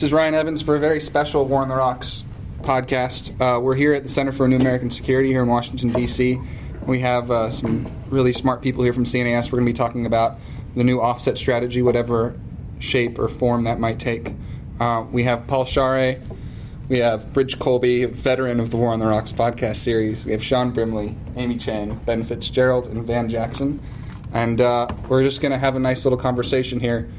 This is Ryan Evans for a very special War on the Rocks podcast. Uh, we're here at the Center for New American Security here in Washington, D.C. We have uh, some really smart people here from CNAS. We're going to be talking about the new offset strategy, whatever shape or form that might take. Uh, we have Paul Scharre. We have Bridge Colby, veteran of the War on the Rocks podcast series. We have Shawn Brimley, Amy Chang, Ben Fitzgerald, and Van Jackson. And uh, we're just going to have a nice little conversation here.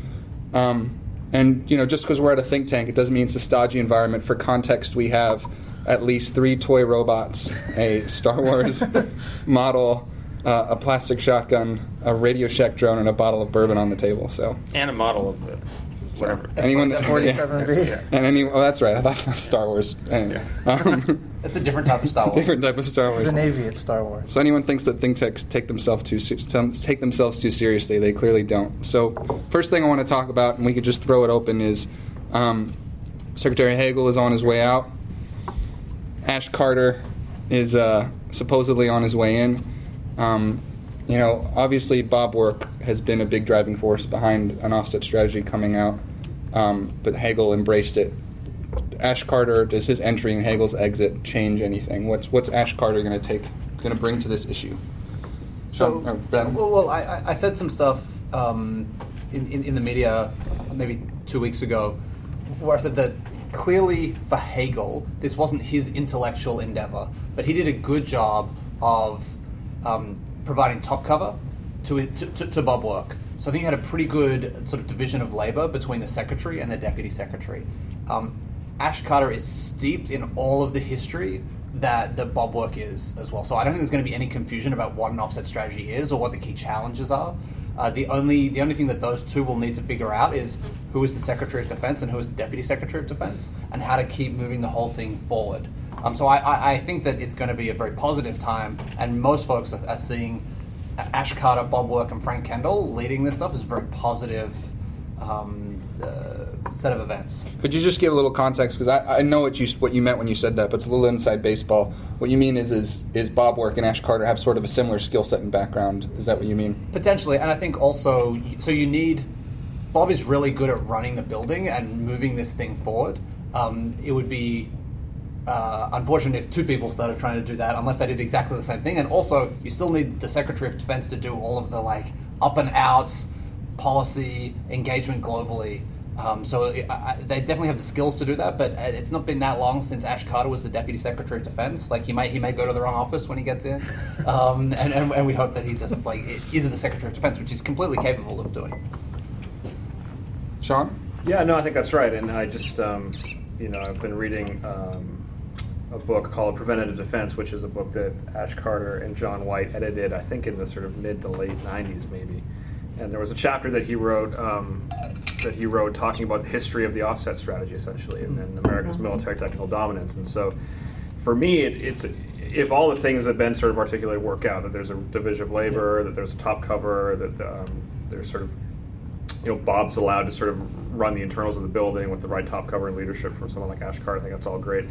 Um, and you know, just because we're at a think tank, it doesn't mean it's a stodgy environment. For context, we have at least three toy robots, a Star Wars model, uh, a plastic shotgun, a Radio Shack drone, and a bottle of bourbon on the table. So and a model of it whatever. Anyone that 47B. Yeah. And any oh that's right. I thought that was Star Wars. Anyway, um, It's a different type of Star Wars. different type of Star Wars. The Navy at Star Wars. So anyone thinks that think tanks take themselves too take themselves too seriously, they clearly don't. So first thing I want to talk about, and we could just throw it open, is um, Secretary Hagel is on his way out. Ash Carter is uh, supposedly on his way in. Um, you know, obviously Bob Work has been a big driving force behind an offset strategy coming out, um, but Hagel embraced it. Ash Carter, does his entry and Hagel's exit change anything? What's what's Ash Carter going to take, going to bring to this issue? So, oh, Ben? well, well I, I- I said some stuff um, in, in, in the media maybe two weeks ago where I said that clearly for Hagel, this wasn't his intellectual endeavor, but he did a good job of um, providing top cover to, to, to, to Bob Work. So I think you had a pretty good sort of division of labor between the secretary and the deputy secretary. Um, Ash Carter is steeped in all of the history that the Bob work is as well. So I don't think there's going to be any confusion about what an offset strategy is or what the key challenges are. Uh, the only the only thing that those two will need to figure out is who is the Secretary of Defense and who is the Deputy Secretary of Defense, and how to keep moving the whole thing forward. Um, so I, I, I think that it's going to be a very positive time, and most folks are, are seeing Ash Carter, Bob Work, and Frank Kendall leading this stuff is a very positive um, uh, set of events. Could you just give a little context? Because I, I know what you what you meant when you said that, but it's a little inside baseball. What you mean is is is Bob Work and Ash Carter have sort of a similar skill set and background? Is that what you mean? Potentially, and I think also, so you need. Bob is really good at running the building and moving this thing forward. Um, it would be uh, unfortunate if two people started trying to do that, unless they did exactly the same thing. And also, you still need the Secretary of Defense to do all of the like up and outs, policy engagement globally. Um, so I, I, they definitely have the skills to do that, but uh, it's not been that long since Ash Carter was the Deputy Secretary of Defense. Like he may he may go to the wrong office when he gets in, um, and, and, and we hope that he just like is the Secretary of Defense, which he's completely capable of doing. Shawn? Yeah, no, I think that's right. And I just, um, you know, I've been reading um, a book called Preventative Defense, which is a book that Ash Carter and John White edited, I think, in the sort of mid to late '90s, maybe. And there was a chapter that he wrote um, that he wrote talking about the history of the offset strategy, essentially, and, and America's military technical dominance. And so, for me, it, it's if all the things that Ben sort of articulated work out, that there's a division of labor, that there's a top cover, that um, there's sort of you know, Bob's allowed to sort of run the internals of the building with the right top cover and leadership from someone like Ash Carter. I think that's all great.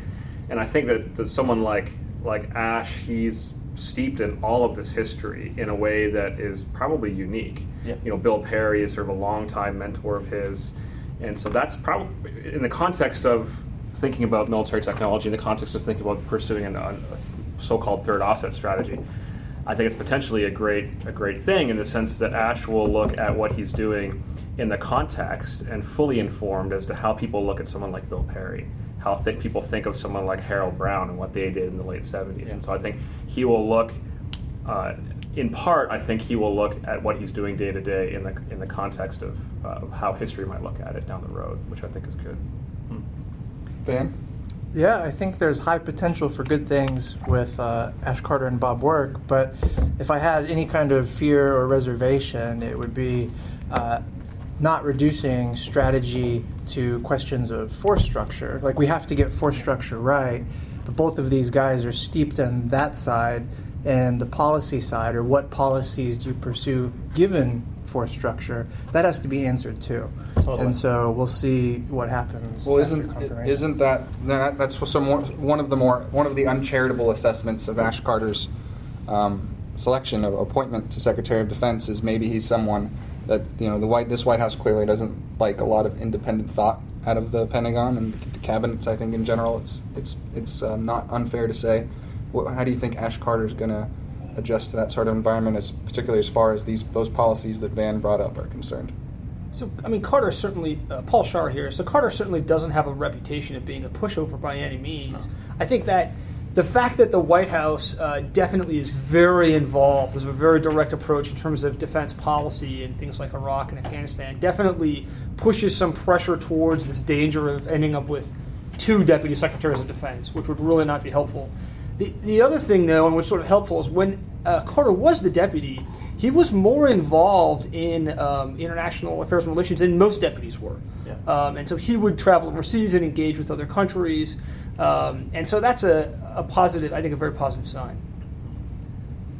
And I think that, that someone like like Ash, he's steeped in all of this history in a way that is probably unique. Yeah. You know, Bill Perry is sort of a longtime mentor of his. And so that's probably in the context of thinking about military technology, in the context of thinking about pursuing an, a so-called third offset strategy. I think it's potentially a great a great thing in the sense that Ash will look at what he's doing in the context and fully informed as to how people look at someone like Bill Perry, how th- people think of someone like Harold Brown and what they did in the late 70s. And so I think he will look, uh, in part, I think he will look at what he's doing day to day in the in the context of uh, how history might look at it down the road, which I think is good. Van? Yeah, I think there's high potential for good things with uh, Ash Carter and Bob Work, but if I had any kind of fear or reservation, it would be uh, not reducing strategy to questions of force structure. Like, we have to get force structure right, but both of these guys are steeped in that side and the policy side, or what policies do you pursue given force structure, that has to be answered too. Totally. And so we'll see what happens. Well, isn't isn't that that that's some more, one of the more one of the uncharitable assessments of Ash Carter's um, selection of appointment to Secretary of Defense is maybe he's someone that you know the White this White House clearly doesn't like a lot of independent thought out of the Pentagon and the cabinets. I think in general, it's it's it's um, not unfair to say. What, how do you think Ash Carter is going to adjust to that sort of environment, as particularly as far as these those policies that Van brought up are concerned? So, I mean, Carter certainly, uh, Paul Scharre here, so Carter certainly doesn't have a reputation of being a pushover by any means. No. I think that the fact that the White House uh, definitely is very involved, has a very direct approach in terms of defense policy and things like Iraq and Afghanistan, definitely pushes some pressure towards this danger of ending up with two deputy secretaries of defense, which would really not be helpful. The, the other thing, though, and what's sort of helpful, is when uh, Carter was the deputy, he was more involved in um, international affairs and relations than most deputies were. Yeah. Um, and so he would travel overseas and engage with other countries. Um, and so that's a, a positive, I think, a very positive sign.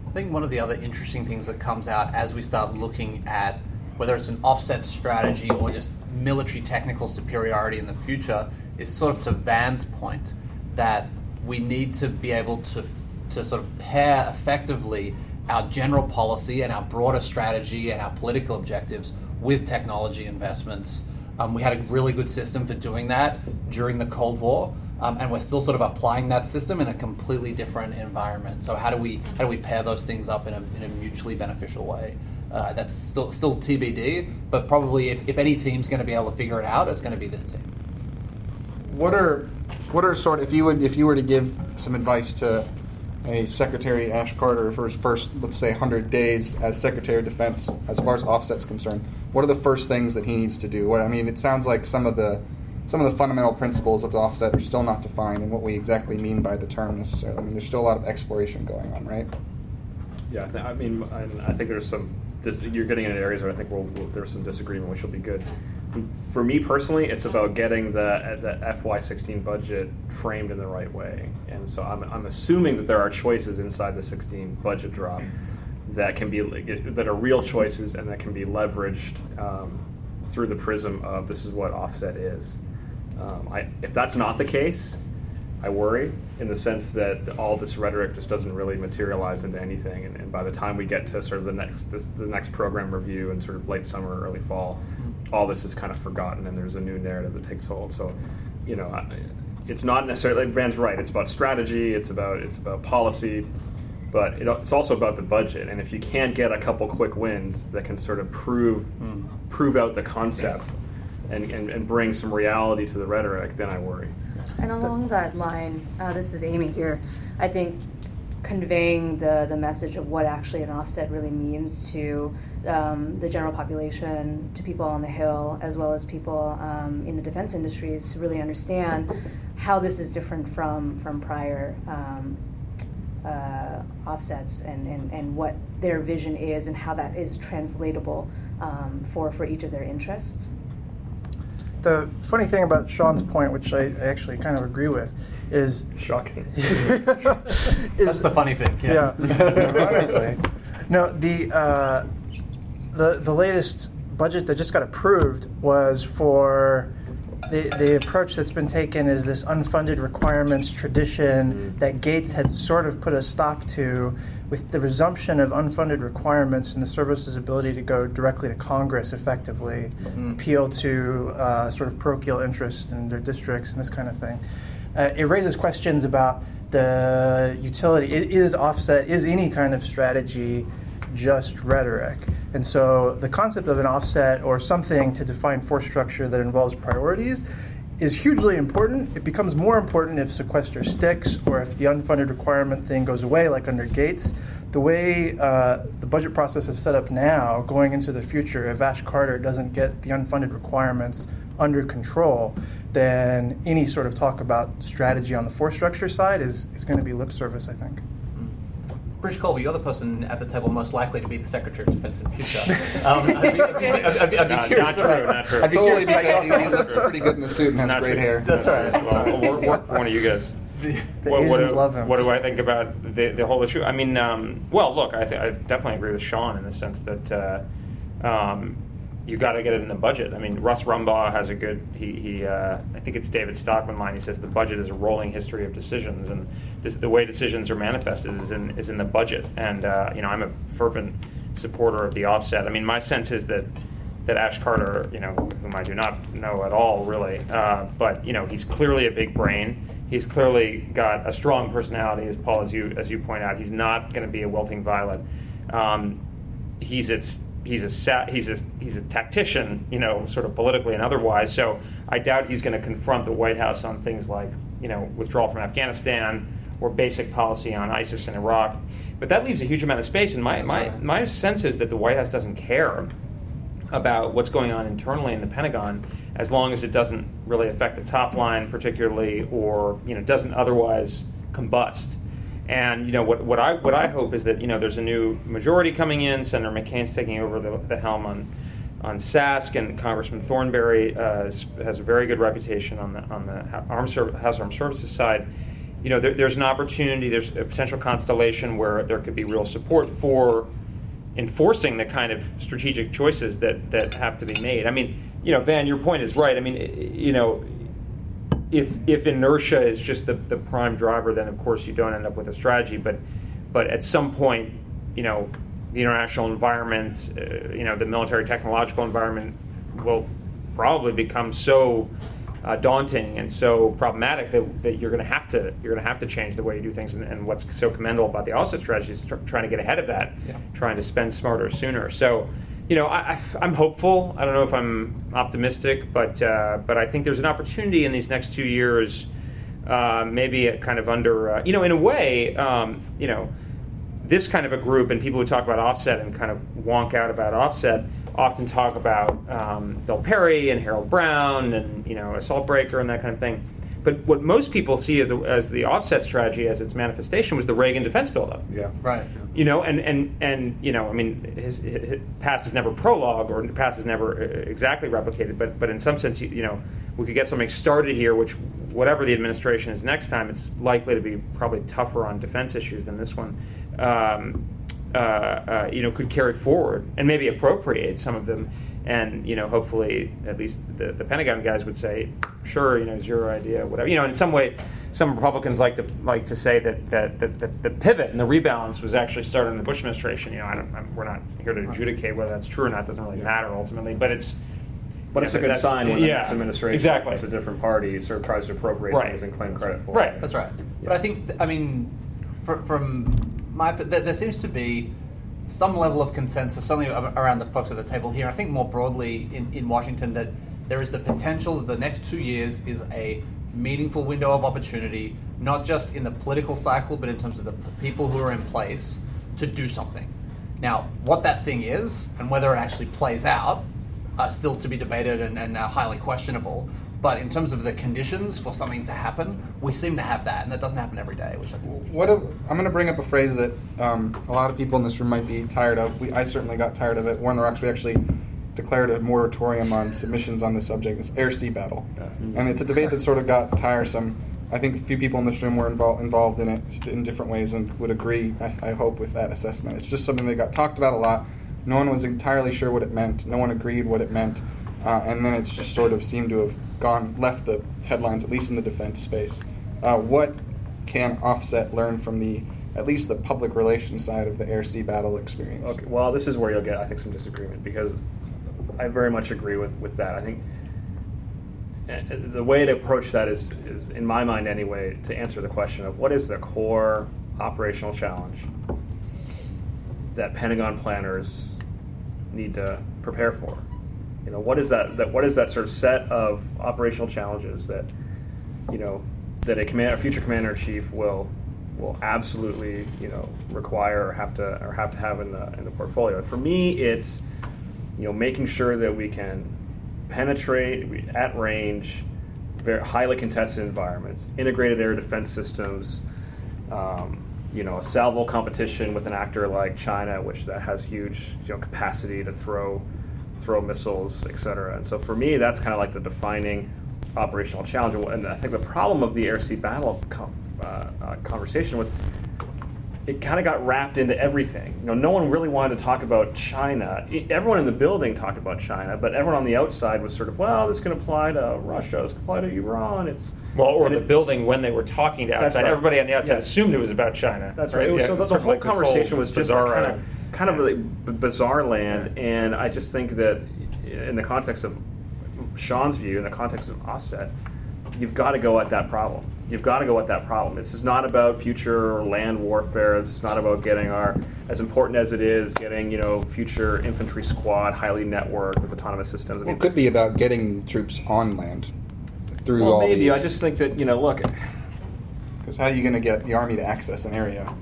I think one of the other interesting things that comes out as we start looking at whether it's an offset strategy or just military technical superiority in the future is sort of to Van's point that we need to be able to, to sort of pair effectively our general policy and our broader strategy and our political objectives with technology investments. Um, we had a really good system for doing that during the Cold War. Um, and we're still sort of applying that system in a completely different environment. So how do we how do we pair those things up in a, in a mutually beneficial way? Uh, that's still still TBD, but probably if, if any team's going to be able to figure it out, it's going to be this team. What are what are sort if you would if you were to give some advice to a Secretary Ash Carter for his first, let's say, 100 days as Secretary of Defense, as far as offset's concerned, what are the first things that he needs to do? What, I mean, it sounds like some of the some of the fundamental principles of the offset are still not defined and what we exactly mean by the term necessarily. I mean, there's still a lot of exploration going on, right? Yeah, I, th- I mean, I think there's some. Dis- you're getting into areas where I think we'll, we'll, there's some disagreement, which will be good. For me personally, it's about getting the the FY16 budget framed in the right way, and so I'm, I'm assuming that there are choices inside the 16 budget drop that can be that are real choices and that can be leveraged um, through the prism of this is what offset is. Um, I, if that's not the case, I worry in the sense that all this rhetoric just doesn't really materialize into anything. And, and by the time we get to sort of the next this, the next program review in sort of late summer, early fall, mm-hmm. all this is kind of forgotten, and there's a new narrative that takes hold. So, you know, I, it's not necessarily Van's right. It's about strategy. It's about it's about policy. But it, it's also about the budget, and if you can't get a couple quick wins that can sort of prove mm. prove out the concept, and, and, and bring some reality to the rhetoric, then I worry. And along that line, uh, this is Amy here. I think conveying the, the message of what actually an offset really means to um, the general population, to people on the Hill, as well as people um, in the defense industries to really understand how this is different from, from prior um, uh, offsets and, and, and what their vision is and how that is translatable um, for, for each of their interests the funny thing about Shawn's point, which I actually kind of agree with, is shocking. is, That's the funny thing. Yeah. yeah no, the uh, the the latest budget that just got approved was for the, the approach that's been taken is this unfunded requirements tradition mm-hmm. that Gates had sort of put a stop to with the resumption of unfunded requirements and the service's ability to go directly to Congress effectively, mm-hmm. appeal to uh, sort of parochial interest in their districts and this kind of thing. Uh, it raises questions about the utility. Is offset, is any kind of strategy just rhetoric? And so the concept of an offset or something to define force structure that involves priorities is hugely important. It becomes more important if sequester sticks or if the unfunded requirement thing goes away, like under Gates. The way uh, the budget process is set up now, going into the future, if Ash Carter doesn't get the unfunded requirements under control, then any sort of talk about strategy on the force structure side is, is going to be lip service, I think. Bridge Colby, you're the person at the table most likely to be the Secretary of Defense in future. Um, I'd be, I'd be, I'd be, I'd be not, curious. Not true, not true. I'd be Solely because he, he looks pretty good in the suit and has not great true. hair. That's right. Well, what, one of you guys. The, the what, Asians what, love him. What do I think about the, the whole issue? I mean, um, well, look, I, th- I definitely agree with Shawn in the sense that uh, um, you got to get it in the budget. I mean, Russ Rumbaugh has a good. He, he uh, I think it's David Stockman line. He says the budget is a rolling history of decisions, and this, the way decisions are manifested is in is in the budget. And uh, you know, I'm a fervent supporter of the offset. I mean, my sense is that that Ash Carter, you know, whom I do not know at all really, uh, but you know, he's clearly a big brain. He's clearly got a strong personality, as Paul, as you as you point out. He's not going to be a wilting violet. Um, he's a he's a sa- he's a he's a tactician, you know, sort of politically and otherwise. So I doubt he's going to confront the White House on things like you know withdrawal from Afghanistan or basic policy on ISIS in Iraq. But that leaves a huge amount of space, and my my, right. my sense is that the White House doesn't care about what's going on internally in the Pentagon as long as it doesn't really affect the top line particularly or you know doesn't otherwise combust. And you know what, what I what I hope is that you know there's a new majority coming in. Senator McCain's taking over the, the helm on on SASC, and Congressman Thornberry uh, has a very good reputation on the on the Armed House Armed Services side. You know there, there's an opportunity, there's a potential constellation where there could be real support for enforcing the kind of strategic choices that, that have to be made. I mean, you know, Van, your point is right. I mean, you know, if if inertia is just the, the prime driver, then of course you don't end up with a strategy. But but at some point, you know, the international environment, uh, you know, the military technological environment will probably become so uh, daunting and so problematic that, that you're going to have to you're going to have to change the way you do things. And, and what's so commendable about the offset strategy is tr- trying to get ahead of that, Yeah. trying to spend smarter sooner. So. You know, I, I'm hopeful. I don't know if I'm optimistic, but uh, but I think there's an opportunity in these next two years, uh, maybe kind of under, uh, you know, in a way, um, you know, this kind of a group and people who talk about offset and kind of wonk out about offset often talk about um, Bill Perry and Harold Brown and you know assault breaker and that kind of thing. But what most people see as the, as the offset strategy as its manifestation was the Reagan defense buildup. Yeah. Right. You know, and, and, and you know, I mean, his, his past is never prologue or past is never uh, exactly replicated, but but in some sense, you, you know, we could get something started here, which whatever the administration is next time, it's likely to be probably tougher on defense issues than this one. Um, uh, uh, you know, could carry forward and maybe appropriate some of them, and you know, hopefully, at least the, the Pentagon guys would say, sure, you know, it's your idea, whatever. You know, in some way, some Republicans like to like to say that that, that, that the pivot and the rebalance was actually started in the Bush administration. You know, I don't, I'm, we're not here to adjudicate whether that's true or not. it Doesn't really matter ultimately, but it's. But it's a good sign when the next administration, exactly. it's a different party, sort of tries to appropriate Right. things and claim credit for Right. it. That's right. But I think, th- I mean, fr- from my, p- there, there seems to be some level of consensus, certainly around the folks at the table here. I think more broadly in, in Washington that there is the potential that the next two years is a meaningful window of opportunity, not just in the political cycle, but in terms of the people who are in place to do something. Now, what that thing is and whether it actually plays out are still to be debated and, and are highly questionable. But in terms of the conditions for something to happen, we seem to have that, and that doesn't happen every day, which I think is interesting. What a, I'm going to bring up a phrase that um, a lot of people in this room might be tired of. We, I certainly got tired of it. War on the Rocks, we actually declared a moratorium on submissions on this subject. It's air sea battle. And it's a debate that sort of got tiresome. I think a few people in this room were invol- involved in it in different ways and would agree, I, I hope, with that assessment. It's just something that got talked about a lot. No one was entirely sure what it meant, no one agreed what it meant. Uh, and then it's just sort of seemed to have gone left the headlines, at least in the defense space. Uh, what can Offset learn from the at least the public relations side of the air sea battle experience? Okay, well, this is where you'll get, I think, some disagreement because I very much agree with, with that. I think uh, the way to approach that is, is, in my mind anyway, to answer the question of what is the core operational challenge that Pentagon planners need to prepare for. You know, what is that, that what is that sort of set of operational challenges that you know that a command, a future commander in chief will will absolutely you know require or have to or have to have in the in the portfolio. For me, it's you know making sure that we can penetrate at range very highly contested environments, integrated air defense systems. Um, you know, a salvo competition with an actor like China, which that has huge you know capacity to throw throw missiles, et cetera. And so for me, that's kind of like the defining operational challenge. And I think the problem of the air sea battle com- uh, uh, conversation was it kind of got wrapped into everything. You know, no one really wanted to talk about China. Everyone in the building talked about China, but everyone on the outside was sort of, well, this can apply to Russia, this can apply to Iran. It's Well, or the it- building when they were talking to outside, right. everybody on the outside Yeah. assumed it was about China. That's right. right. Was- Yeah, so the, the whole conversation was just bizarre, kind of kind of b- bizarre land, and I just think that in the context of Shawn's view, in the context of offset, you've got to go at that problem. You've got to go at that problem. This is not about future land warfare. This is not about getting our, as important as it is, getting you know future infantry squad highly networked with autonomous systems. I Well, it could be about getting troops on land through well, all maybe. these. I just think that you know, look, because how are you going to get the army to access an area?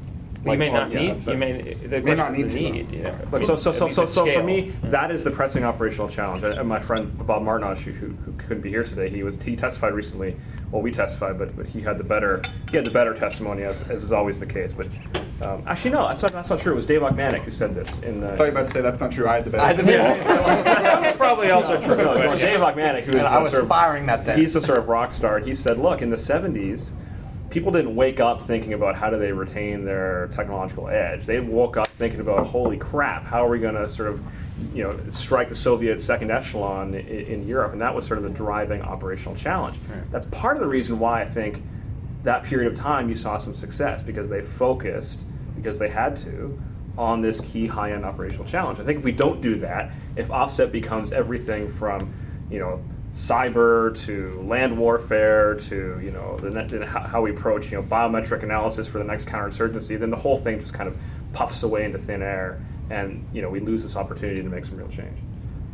You may not yeah, need. that's You may. The May not is need the to. need. Yeah. But so, so, so, so, so for scale. me, that is the pressing operational challenge. And and my friend Bob Martinage, who, who, who couldn't be here today, he was he testified recently. Well, we testified, but, but he had the better he had the better testimony, as, as is always the case. But um, actually, no, that's not, that's not true. It was Dave Ochmanek who said this in the. I thought you were about to say that's not true. I had the better. I had the better- That's probably also true. No, no, but- Dave Ochmanek, who is And I a was sort of- firing that day. He's a sort of rock star. He said, "Look, in the '70s, people didn't wake up thinking about how do they retain their technological edge. They woke up thinking about, holy crap, how are we going to sort of, you know, strike the Soviet second echelon in, in Europe? And that was sort of the driving operational challenge. That's part of the reason why I think that period of time you saw some success because they focused because they had to on this key high-end operational challenge. I think if we don't do that, if offset becomes everything from, you know, cyber to land warfare to you know the net, how we approach you know biometric analysis for the next counterinsurgency, then the whole thing just kind of puffs away into thin air, and you know we lose this opportunity to make some real change.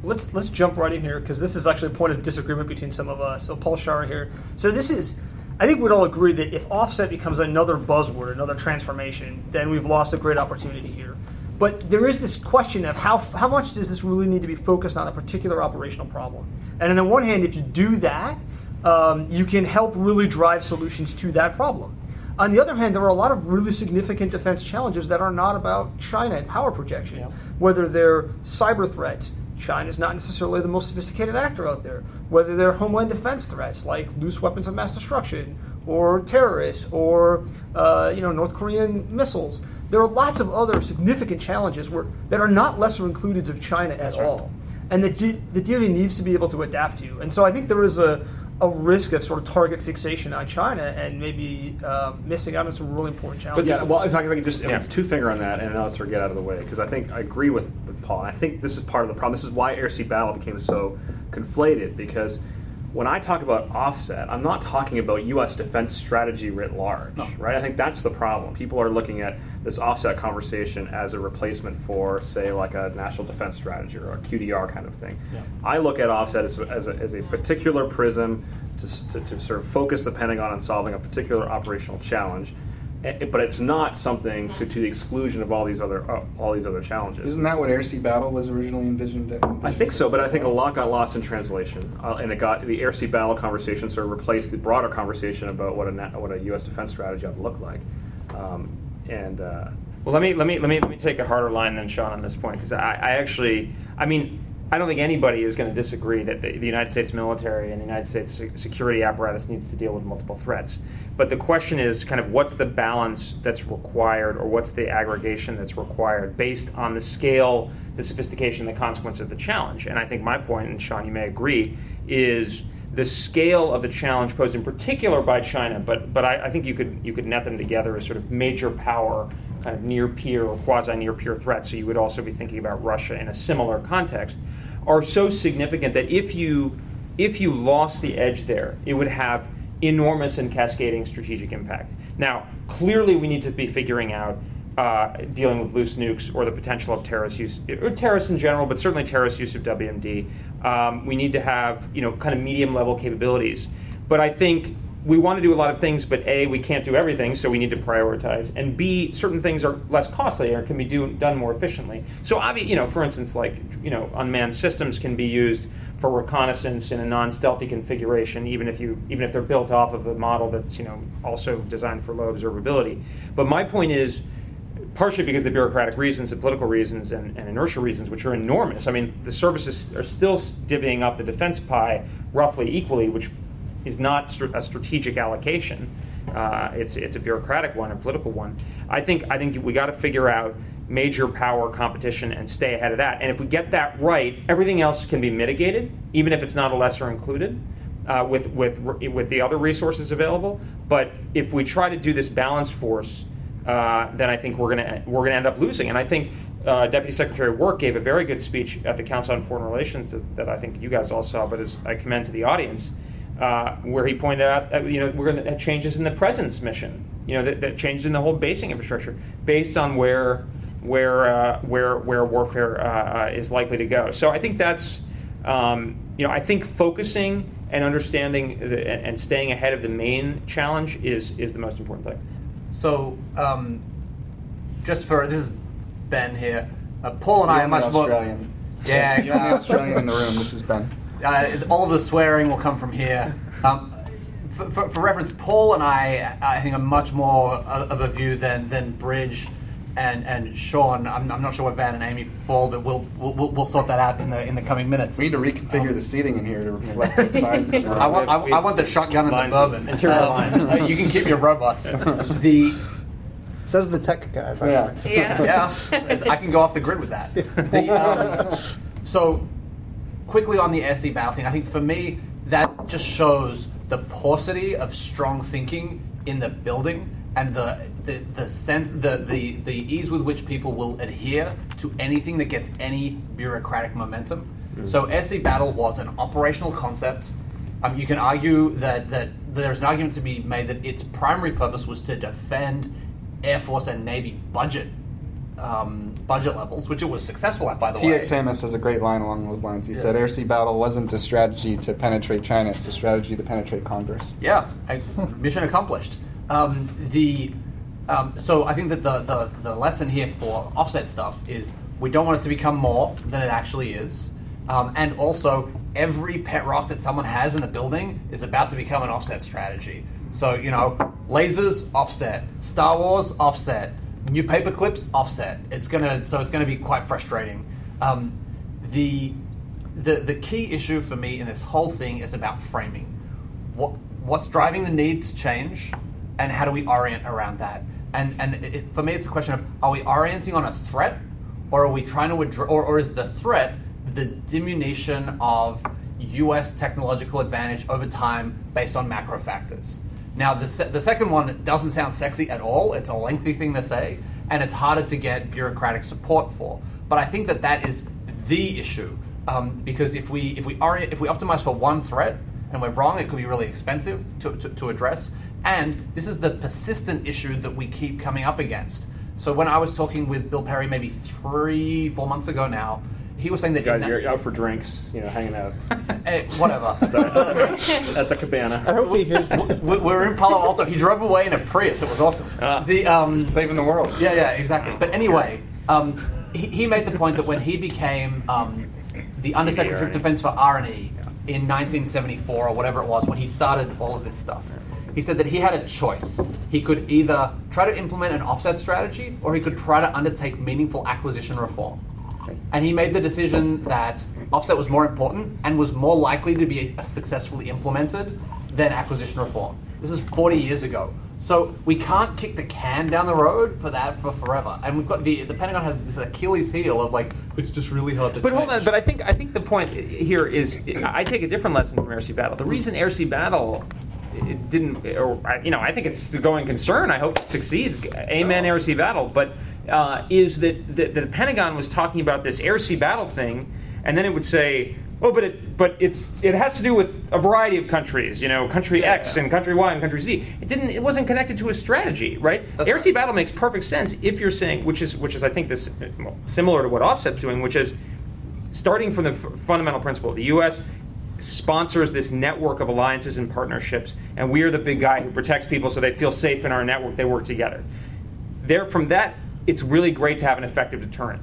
let's let's jump right in here because this is actually a point of disagreement between some of us. So Paul Scharre here. So this is, I think we'd all agree that if offset becomes another buzzword, another transformation, then we've lost a great opportunity here. But there is this question of how how much does this really need to be focused on a particular operational problem? And on the one hand, if you do that, um, you can help really drive solutions to that problem. On the other hand, there are a lot of really significant defense challenges that are not about China and power projection, whether they're cyber threats. China's not necessarily the most sophisticated actor out there. Whether they're homeland defense threats like loose weapons of mass destruction, or terrorists, or uh, you know North Korean missiles. There are lots of other significant challenges where, that are not lesser included of China at all, and the D- the DoD needs to be able to adapt to. And so I think there is a a risk of sort of target fixation on China and maybe uh, missing out on some really important challenges. But yeah, well, if I can just if Yeah. it's two finger on that, and I'll sort of get out of the way because I think I agree with with Paul. I think this is part of the problem. This is why air sea battle became so conflated because when I talk about offset, I'm not talking about U.S. defense strategy writ large, right? I think that's the problem. People are looking at this offset conversation as a replacement for, say, like a national defense strategy or a QDR kind of thing. I look at offset as, as, a, as a particular prism to, to, to sort of focus the Pentagon on solving a particular operational challenge. Eh, But it's not something to, to the exclusion of all these other uh, all these other challenges. Isn't that what air sea battle was originally envisioned? To I think so, but I think a lot got lost in translation, uh, and it got the air sea battle conversation sort of replaced the broader conversation about what a na- what a U.S. defense strategy ought to look like. Um, and uh, Well, let me let me let me let me take a harder line than Shawn on this point because I, I actually, I mean, I don't think anybody is going to disagree that the, the United States military and the United States security apparatus needs to deal with multiple threats. But the question is, kind of, what's the balance that's required, or what's the aggregation that's required based on the scale, the sophistication, the consequence of the challenge? And I think my point, and Shawn, you may agree, is the scale of the challenge posed in particular by China, but but I, I think you could you could net them together as sort of major power, kind of near peer or quasi near peer threats. So you would also be thinking about Russia in a similar context, are so significant that if you if you lost the edge there, it would have enormous and cascading strategic impact. Now, clearly, we need to be figuring out uh, dealing with loose nukes or the potential of terrorist use, or terrorists in general, but certainly terrorist use of WMD. Um, we need to have you know kind of medium level capabilities. But I think we want to do a lot of things, but A, we can't do everything, so we need to prioritize. And B, certain things are less costly or can be do, done more efficiently. So, obvi- you know, for instance, like you know, unmanned systems can be used for reconnaissance in a non-stealthy configuration, even if you even if they're built off of a model that's you know also designed for low observability. But my point is, partially because of the bureaucratic reasons and political reasons and, and inertia reasons, which are enormous. I mean, the services are still divvying up the defense pie roughly equally, which is not str- a strategic allocation. Uh, it's it's a bureaucratic one, a political one. I think I think we got to figure out major power competition and stay ahead of that. And if we get that right, everything else can be mitigated, even if it's not a lesser included. Uh, with with with the other resources available, but if we try to do this balance force, uh, then I think we're gonna we're gonna end up losing. And I think uh, Deputy Secretary Work gave a very good speech at the Council on Foreign Relations that, that I think you guys all saw, but as I commend to the audience, uh, where he pointed out that you know we're going to have changes in the presence mission, you know that, that changes in the whole basing infrastructure based on where where uh, where where warfare uh, uh, is likely to go. So I think that's um, you know I think focusing and understanding the, and staying ahead of the main challenge is is the most important thing. So, um, just for this is Ben here. Uh, Paul and I You're are much the more. Australian. Yeah, You're the Australian in the room. This is Ben. Uh, all of the swearing will come from here. Um, for, for, for reference, Paul and I, I think, are much more of a view than than Bridge and and Shawn. I'm, I'm not sure where Van and Amy fall, but we'll, we'll we'll sort that out in the in the coming minutes. We need to reconfigure the seating in here to reflect the sides that we're I want, I, I want the shotgun and the Lines, bourbon. interior Um, lines. uh, you can keep your robots. The Says the tech guy. Yeah. Yeah. yeah, I can go off the grid with that. The, um, so, quickly on the SE battle thing, I think for me that just shows the paucity of strong thinking in the building and the the the sense the, the the ease with which people will adhere to anything that gets any bureaucratic momentum. So SE battle was an operational concept. Um, you can argue that, that there's an argument to be made that its primary purpose was to defend Air Force and Navy budget um, budget levels, which it was successful at, by the way. TX Hammes has a great line along those lines. He said, "Air sea battle wasn't a strategy to penetrate China; it's a strategy to penetrate Congress." Yeah, I, mission accomplished. Um, the um, so I think that the, the the lesson here for offset stuff is we don't want it to become more than it actually is, um, and also every pet rock that someone has in the building is about to become an offset strategy. So you know, lasers offset, Star Wars offset, new paper clips offset. It's gonna so it's gonna be quite frustrating. Um, the the the key issue for me in this whole thing is about framing. What what's driving the need to change, and how do we orient around that? And and it, for me, it's a question of are we orienting on a threat, or are we trying to address, or, or is the threat the diminution of U.S. technological advantage over time based on macro factors? Now, the, se- the second one doesn't sound sexy at all. It's a lengthy thing to say, and it's harder to get bureaucratic support for. But I think that that is the issue um, because if we if we orient if we optimize for one threat and we're wrong, it could be really expensive to, to, to address. And this is the persistent issue that we keep coming up against. So when I was talking with Bill Perry maybe three four months ago now, he was saying that guys, you're out for drinks, you know, hanging out eh, whatever. at the cabana. I hope he hears this. we, we were in Palo Alto. He drove away in a Prius. It was awesome. Ah. The um, Saving the world. Yeah, yeah, exactly. But anyway, um, he, he made the point that when he became um, the Undersecretary of Defense for R and E in 1974 or whatever it was, when he started all of this stuff, he said that he had a choice. He could either try to implement an offset strategy, or he could try to undertake meaningful acquisition reform. And he made the decision that offset was more important and was more likely to be successfully implemented than acquisition reform. This is 40 years ago. So we can't kick the can down the road for that for forever. And we've got the the Pentagon has this Achilles heel of like it's just really hard to But change. hold on, but I think I think the point here is I take a different lesson from Air Sea Battle. The reason Air Sea Battle it didn't, or you know, I think it's a going concern. I hope it succeeds. Amen, Air Sea Battle. But uh, is that the, the Pentagon was talking about this Air Sea Battle thing, and then it would say, "Oh, but it, but it's it has to do with a variety of countries. You know, country Yeah, X yeah. and country Y and country Z. It didn't. It wasn't connected to a strategy, right? That's Air right. Sea Battle makes perfect sense if you're saying, which is which is I think this well, similar to what Offset's doing, which is starting from the f- fundamental principle, the U.S. sponsors this network of alliances and partnerships, and we are the big guy who protects people so they feel safe in our network. They work together. There, from that, it's really great to have an effective deterrent.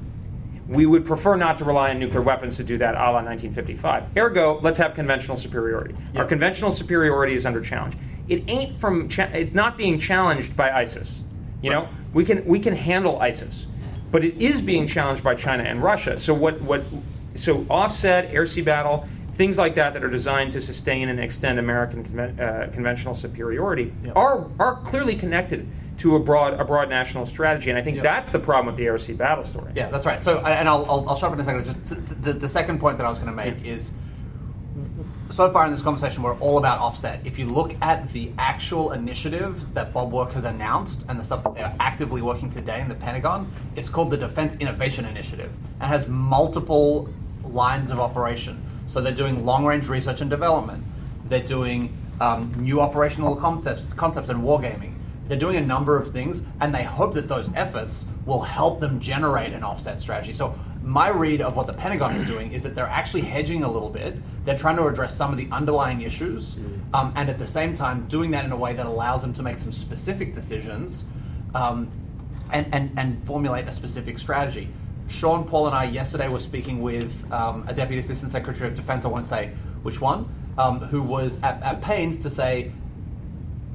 We would prefer not to rely on nuclear weapons to do that, a la 1955. Ergo, let's have conventional superiority. Our conventional superiority is under challenge. It ain't from. Cha- it's not being challenged by ISIS. You know, we can we can handle ISIS, but it is being challenged by China and Russia. So what what so offset, air sea battle, things like that that are designed to sustain and extend American conven- uh, conventional superiority Yep. are are clearly connected to a broad a broad national strategy, and I think Yep. that's the problem with the sea battle story. Yeah, that's right. So, and I'll, I'll, I'll shut up in a second. Just the, the second point that I was going to make is so far in this conversation, we're all about offset. If you look at the actual initiative that Bob Work has announced and the stuff that they're actively working today in the Pentagon, it's called the Defense Innovation Initiative and has multiple lines of operation. So they're doing long range research and development, they're doing um, new operational concepts, concepts and wargaming. They're doing a number of things, and they hope that those efforts will help them generate an offset strategy. So my read of what the Pentagon is doing is that they're actually hedging a little bit. They're trying to address some of the underlying issues, um, and at the same time, doing that in a way that allows them to make some specific decisions um, and, and, and formulate a specific strategy. Shawn, Paul, and I yesterday were speaking with um, a Deputy Assistant Secretary of Defense, I won't say which one, um, who was at, at pains to say,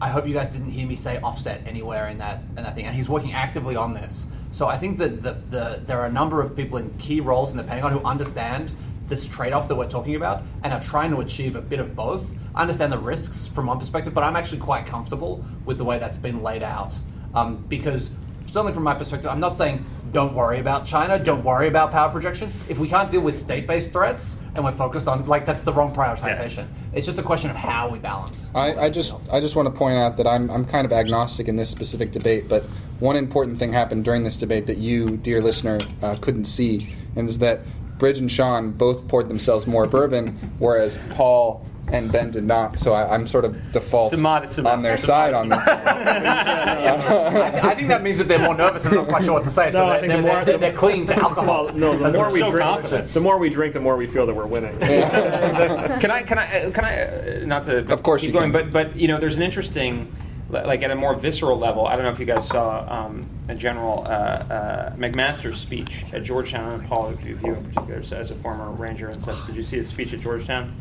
I hope you guys didn't hear me say offset anywhere in that in that thing. And he's working actively on this. So I think that the, the, there are a number of people in key roles in the Pentagon who understand this trade-off that we're talking about and are trying to achieve a bit of both. I understand the risks from one perspective, but I'm actually quite comfortable with the way that's been laid out. Um, because certainly from my perspective, I'm not saying don't worry about China, don't worry about power projection. If we can't deal with state-based threats and we're focused on like that's the wrong prioritization. It's just a question of how we balance. I, I just I just want to point out that I'm I'm kind of agnostic in this specific debate, but one important thing happened during this debate that you, dear listener, uh, couldn't see, and is that Bridge and Shawn both poured themselves more bourbon, whereas Paul and Ben did not. So I, I'm sort of default It's a modest amount. on their It's side on modest this. I, I think that means that they're more nervous and not quite sure what to say. So No, I they're, think the they're, more- they're, they're clinging to alcohol. Well, no, the As more we so drink, the more we drink, the more we feel that we're winning. can I can I uh, can I uh, not to Of course keep you going, can. but but you know there's an interesting like at a more visceral level. I don't know if you guys saw um, a General uh, uh, McMaster's speech at Georgetown. And Paul, if you if you in particular, as a former Ranger and such, did you see his speech at Georgetown?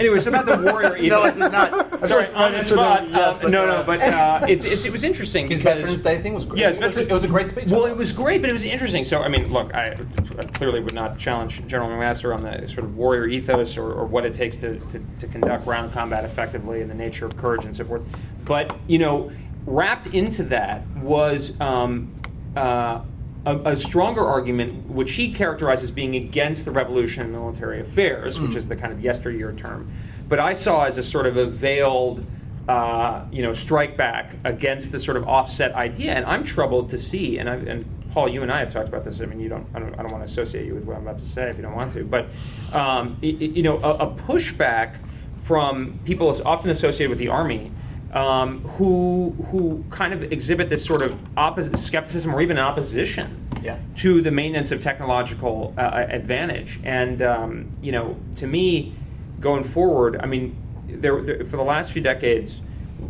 Anyway, it's about the warrior ethos. No, I not. Sorry, on the spot. yes, um, but, no, no, but uh, it's, it's it was interesting. His because- Veterans Day thing was great. Yes, it, was, it was a great speech. Well, it was great, but it was interesting. So, I mean, look, I, I clearly would not challenge General McMaster on the sort of warrior ethos or, or what it takes to, to, to conduct ground combat effectively and the nature of courage and so forth. But, you know, wrapped into that was um, uh, a, a stronger argument, which he characterized as being against the revolution in military affairs, which is the kind of yesteryear term. But I saw as a sort of a veiled uh, you know, strike back against the sort of offset idea. And I'm troubled to see, and, I, and Paul, you and I have talked about this. I mean, you don't, I don't, I don't want to associate you with what I'm about to say if you don't want to, but um, i- i- you know, a, a pushback from people often associated with the army. Um, who who kind of exhibit this sort of opposite skepticism or even opposition Yeah. to the maintenance of technological uh, advantage. And um, you know, to me, going forward, I mean, there, there, for the last few decades,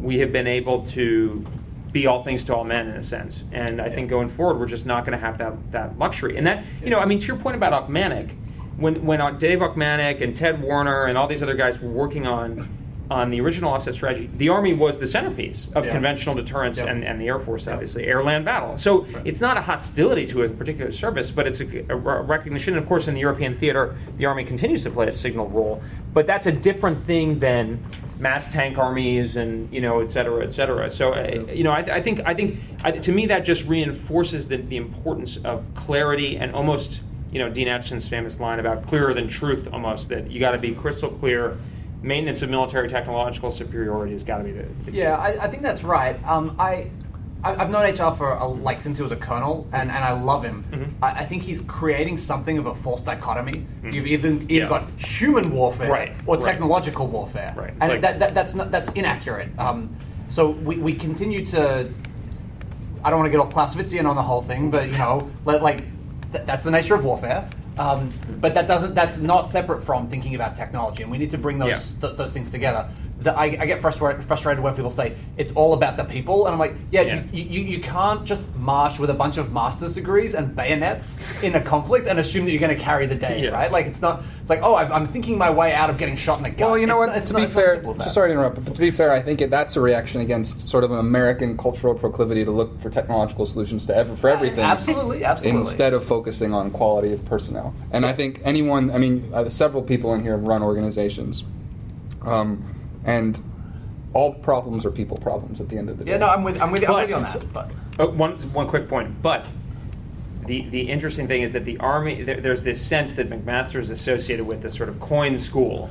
we have been able to be all things to all men in a sense. And I think going forward, we're just not going to have that that luxury. And that, you know, I mean, to your point about Ochmanek, when when uh, Dave Ochmanek and Ted Warner and all these other guys were working on on the original offset strategy, the Army was the centerpiece of Yeah. conventional deterrence and, and the Air Force, obviously, air land battle. So it's not a hostility to a particular service, but it's a, a recognition. Of course, in the European theater, the Army continues to play a signal role, but that's a different thing than mass tank armies and you know, et cetera, et cetera. So uh, you know, I, I think I think I, to me that just reinforces the, the importance of clarity and almost you know Dean Acheson's famous line about clearer than truth, almost that you got to be crystal clear. Maintenance of military technological superiority has got to be the, the Yeah, I, I think that's right. Um, I, I- I've known HR for a, like since he was a colonel, and, and I love him. Mm-hmm. I, I think he's creating something of a false dichotomy. You've either either Yeah. got human warfare Right, or right. technological warfare, Right. And like- that, that, that's not that's inaccurate. Um, so we, we continue to. I don't want to get all Clausewitzian on the whole thing, but you know, let, like th- that's the nature of warfare. Um, but that doesn't. That's not separate from thinking about technology, and we need to bring those Yeah. th- those things together. The, I, I get frustrated frustrated when people say it's all about the people, and I'm like, yeah, Yeah. You, you, you can't just march with a bunch of master's degrees and bayonets in a conflict and assume that you're going to carry the day, Yeah. right? Like it's not. It's like, oh, I've, I'm thinking my way out of getting shot in the gut. Well, you know It's what? not- it's to not- be it's not as fair, simple as just sorry to interrupt, but to be fair, I think it, that's a reaction against sort of an American cultural proclivity to look for technological solutions to ever, for everything. Absolutely, absolutely. Instead of focusing on quality of personnel, and I think anyone, I mean, uh, several people in here have run organizations, um, and all problems are people problems at the end of the day. Yeah, no, I'm with I'm with, I'm with you on that. But Uh, one one quick point, but the the interesting thing is that the army there, there's this sense that McMaster is associated with this sort of COIN school,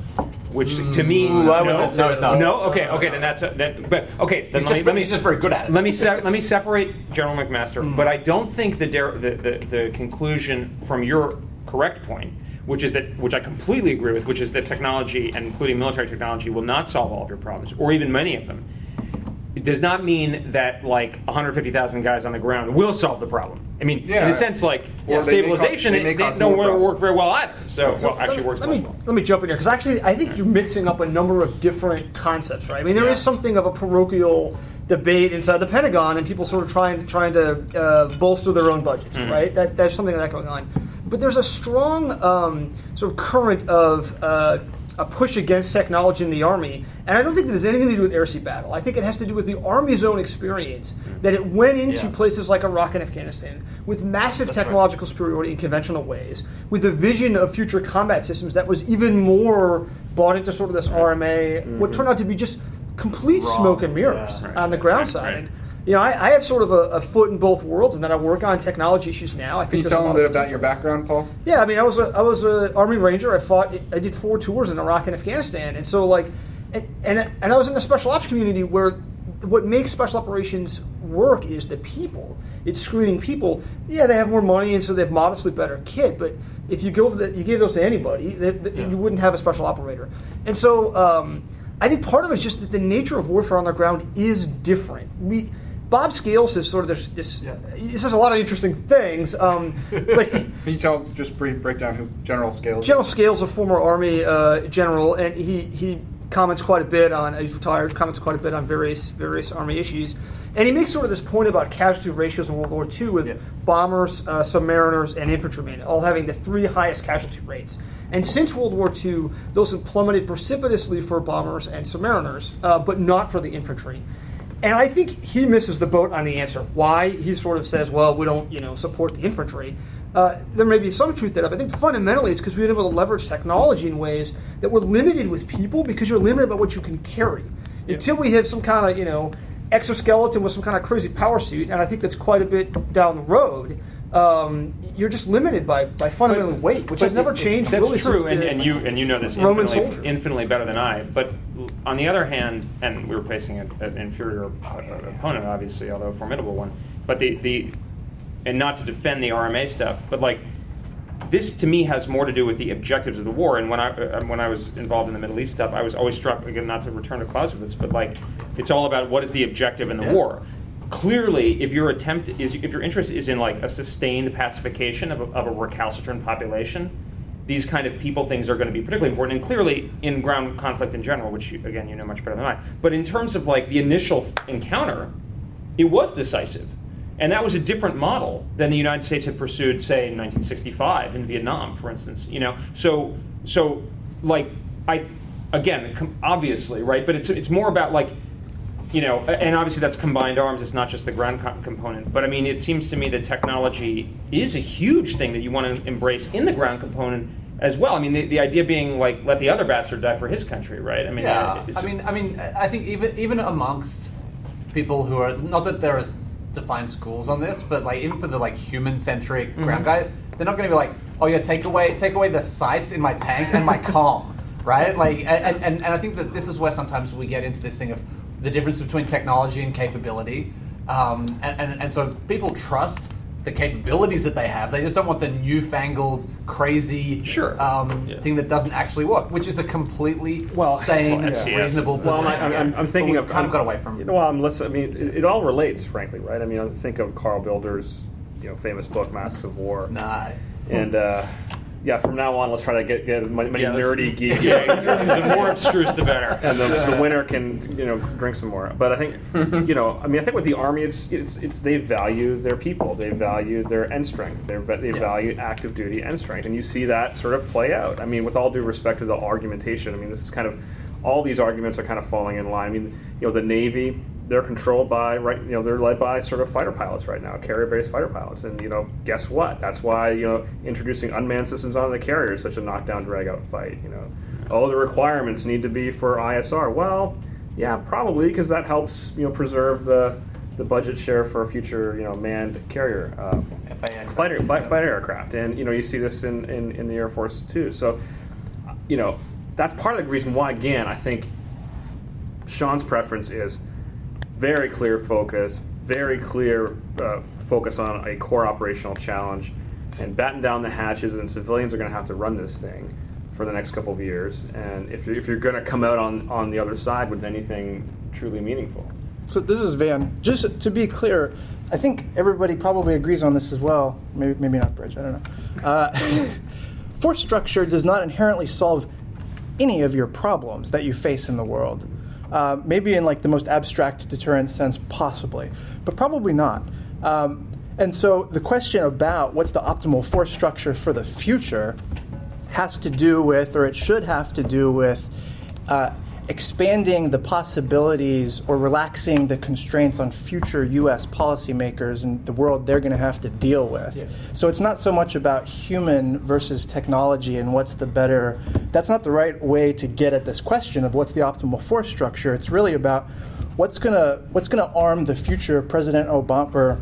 which to me, Ooh, I no, wouldn't it's not. no. Okay, okay, then that's a, then. But okay, then He's let just, me, let me he's just very good at it. let me se- let me separate General McMaster, but I don't think the, der- the, the the conclusion from your correct point, which is that which I completely agree with, which is that technology and including military technology will not solve all of your problems, or even many of them. It does not mean that like 150,000 guys on the ground will solve the problem. I mean, Yeah. in a sense, like Or they cause- stabilization, they it, they don't more work problems. very well either. So, well, actually, me, works let me well. let me jump in here because actually I think you're mixing up a number of different concepts, right? I mean, there is Yeah. something of a parochial debate inside the Pentagon, and people sort of trying trying to uh, bolster their own budgets, Mm-hmm. right? That there's something like that going on, but there's a strong um, sort of current of uh, a push against technology in the army, and I don't think it has anything to do with air sea battle. I think it has to do with the army's own experience that it went into Yeah. places like Iraq and Afghanistan with massive That's right. technological superiority in conventional ways, with a vision of future combat systems that was even more bought into sort of this RMA, what turned out to be just complete Wrong. smoke and mirrors Yeah. Right, on the ground right, side. You know, I, I have sort of a, a foot in both worlds, and then I work on technology issues now. I think Can you tell a a bit about your background, Paul? yeah, I mean, I was a I was a army ranger. I fought. I did four tours in Iraq and Afghanistan, and so like, and and, and I was in the special ops community where what makes special operations work is the people. It's screening people. Yeah, they have more money, and so they have modestly better kit. But if you go the, you gave those to anybody, they, they- you wouldn't have a special operator. And so um, I think part of it is just that the nature of warfare on the ground is different. We. Bob Scales has sort of this. this Yeah. He says a lot of interesting things, um, but he, Can you tell just brief break down who General Scales? is? General Scales, a former Army uh, general, and he, he comments quite a bit on. He's retired. Comments quite a bit on various various Army issues, and he makes sort of this point about casualty ratios in World War II with Yeah. bombers, uh, submariners, and infantrymen all having the three highest casualty rates. And since World War II, those have plummeted precipitously for bombers and submariners, uh, but not for the infantry. And I think he misses the boat on the answer. Why he sort of says, "Well, we don't, you know, support the infantry." Uh, there may be some truth to that, but I think fundamentally it's because we've been able to leverage technology in ways that we're limited with people because you're limited by what you can carry. Until we have some kind of, you know, exoskeleton with some kind of crazy power suit, and I think that's quite a bit down the road. Um, you're just limited by, by fundamental weight, which has never it- changed. That's really true, and, the and you and you know this Roman infinitely, soldier. infinitely better than I. But on the other hand, and we were facing a, an inferior uh, opponent, obviously, although a formidable one. But the the and not to defend the RMA stuff, but like this to me has more to do with the objectives of the war. And when I uh, when I was involved in the Middle East stuff, I was always struck again not to return to Clausewitz, but like it's all about what is the objective in the Yeah. war. Clearly, if your attempt is if your interest is in like a sustained pacification of a, of a recalcitrant population, these kind of people things are going to be particularly important. And clearly, in ground conflict in general, which you, again you know much better than I. But in terms of like the initial encounter, it was decisive. And that was a different model than the United States had pursued, say, in 1965 in Vietnam, for instance. You know, so so like I again com- obviously right, but it's it's more about like you know, and obviously that's combined arms. It's not just the ground co- component. But I mean, it seems to me that technology is a huge thing that you want to embrace in the ground component as well. I mean, the, the idea being like let the other bastard die for his country, right? I mean, Yeah, I mean, I mean, I think even even amongst people who are not that there are defined schools on this, but like even for the like human centric Mm-hmm. ground guy, they're not going to be like, oh yeah, take away take away the sights in my tank and my comm, right? Like, and, and and I think that this is where sometimes we get into this thing of the difference between technology and capability, um, and, and and so people trust. The capabilities that they have, they just don't want the newfangled, crazy Sure. um, Yeah. thing that doesn't actually work, which is a completely Well, sane, well, yeah. reasonable Well. I'm, I'm, I'm thinking we've of kind of got away from. You know, I'm listening. I mean, it, it all relates, frankly, right? I mean, I think of Carl Builder's, you know, famous book "Masks of War," Nice. and uh, yeah, from now on, let's try to get get as many, Yeah, nerdy geek. yeah, the more abstruse, the better. and the, the winner can you know drink some more. But I think you know I mean I think with the army it's it's, it's they value their people, they value their end strength, they they value active duty end strength, and you see that sort of play out. I mean, with all due respect to the argumentation, I mean this is kind of all these arguments are kind of falling in line. I mean, you know, the Navy they're controlled by right you know they're led by sort of fighter pilots right now carrier based fighter pilots. And you know guess what? That's why you know introducing unmanned systems on the carrier is such a knockdown drag out fight you know. Oh the requirements need to be for isr well yeah probably because that helps you know preserve the the budget share for a future you know manned carrier uh, fighter fight, fighter aircraft. And you know you see this in, in, in the air force too. So you know that's part of the reason why, again, I think Shawn's preference is very clear focus, very clear uh, focus on a core operational challenge, and batten down the hatches. And civilians are going to have to run this thing for the next couple of years. And if you're, if you're going to come out on, on the other side with anything truly meaningful, So this is Van. Just to be clear, I think everybody probably agrees on this as well. Maybe, maybe not Bridge. I don't know. Uh, force structure does not inherently solve any of your problems that you face in the world. Uh, maybe in like the most abstract deterrent sense, possibly, but probably not. Um, and so the question about what's the optimal force structure for the future has to do with, or it should have to do with, uh, expanding the possibilities or relaxing the constraints on future U.S. policymakers and the world they're going to have to deal with. So it's not so much about human versus technology and what's the better. That's not the right way to get at this question of what's the optimal force structure. It's really about what's going to what's going to arm the future President Obama or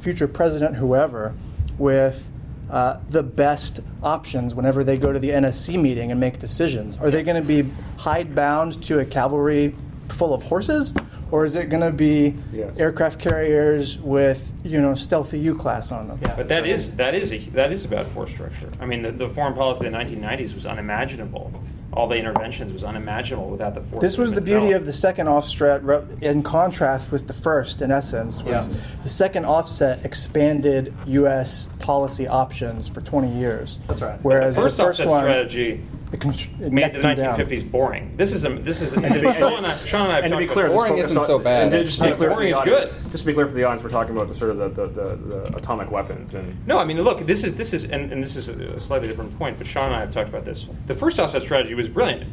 future president whoever with uh, the best options whenever they go to the NSC meeting and make decisions? Are they going to be hidebound to a cavalry full of horses, or is it going to be Yes. aircraft carriers with you know stealthy UCLASS on them? Yeah. But that is that is a, that is about force structure. I mean, the, the foreign policy of the 1990s was unimaginable. All the interventions was unimaginable without the force. This was the beauty of the second offset, re- in contrast with the first. In essence, was Yeah. the second offset expanded U.S. policy options for 20 years. That's right. Whereas the first, the first offset one, strategy the constr- it made the them down. 1950s boring. This is a this is a, to be- Shawn and I, Shawn and I and to be clear, about- Boring isn't on- so bad, And just to be clear for Boring the is audience, good. just to be clear for the audience, we're talking about the sort of the, the, the, the atomic weapons and No, I mean, look, this is this is, and, and this is a slightly different point. But Shawn and I have talked about this. The first offset strategy was brilliant.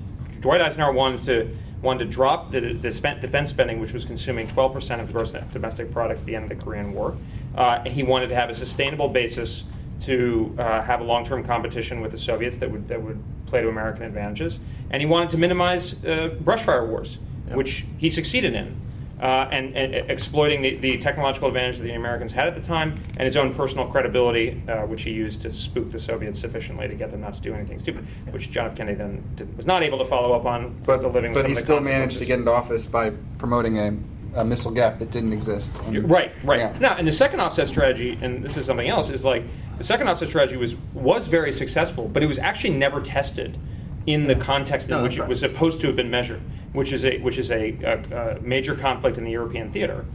Dwight Eisenhower wanted to wanted to drop the, the spent defense spending, which was consuming 12 percent of the gross domestic product at the end of the Korean War. Uh, and he wanted to have a sustainable basis to uh, have a long-term competition with the Soviets that would that would play to American advantages. And he wanted to minimize uh, brushfire wars, which he succeeded in uh, and, and exploiting the, the technological advantage that the Americans had at the time and his own personal credibility, uh, which he used to spook the Soviets sufficiently to get them not to do anything stupid, which John F. Kennedy then did, was not able to follow up on. But, but he still managed to get into office by promoting a, a missile gap that didn't exist. And- Right, right. Yeah. Now, and the second offset strategy, and this is something else, is like the second offset strategy was was very successful, but it was actually never tested in the context in No, which that's it was supposed to have been measured, which is a which is a, a, a major conflict in the European theater.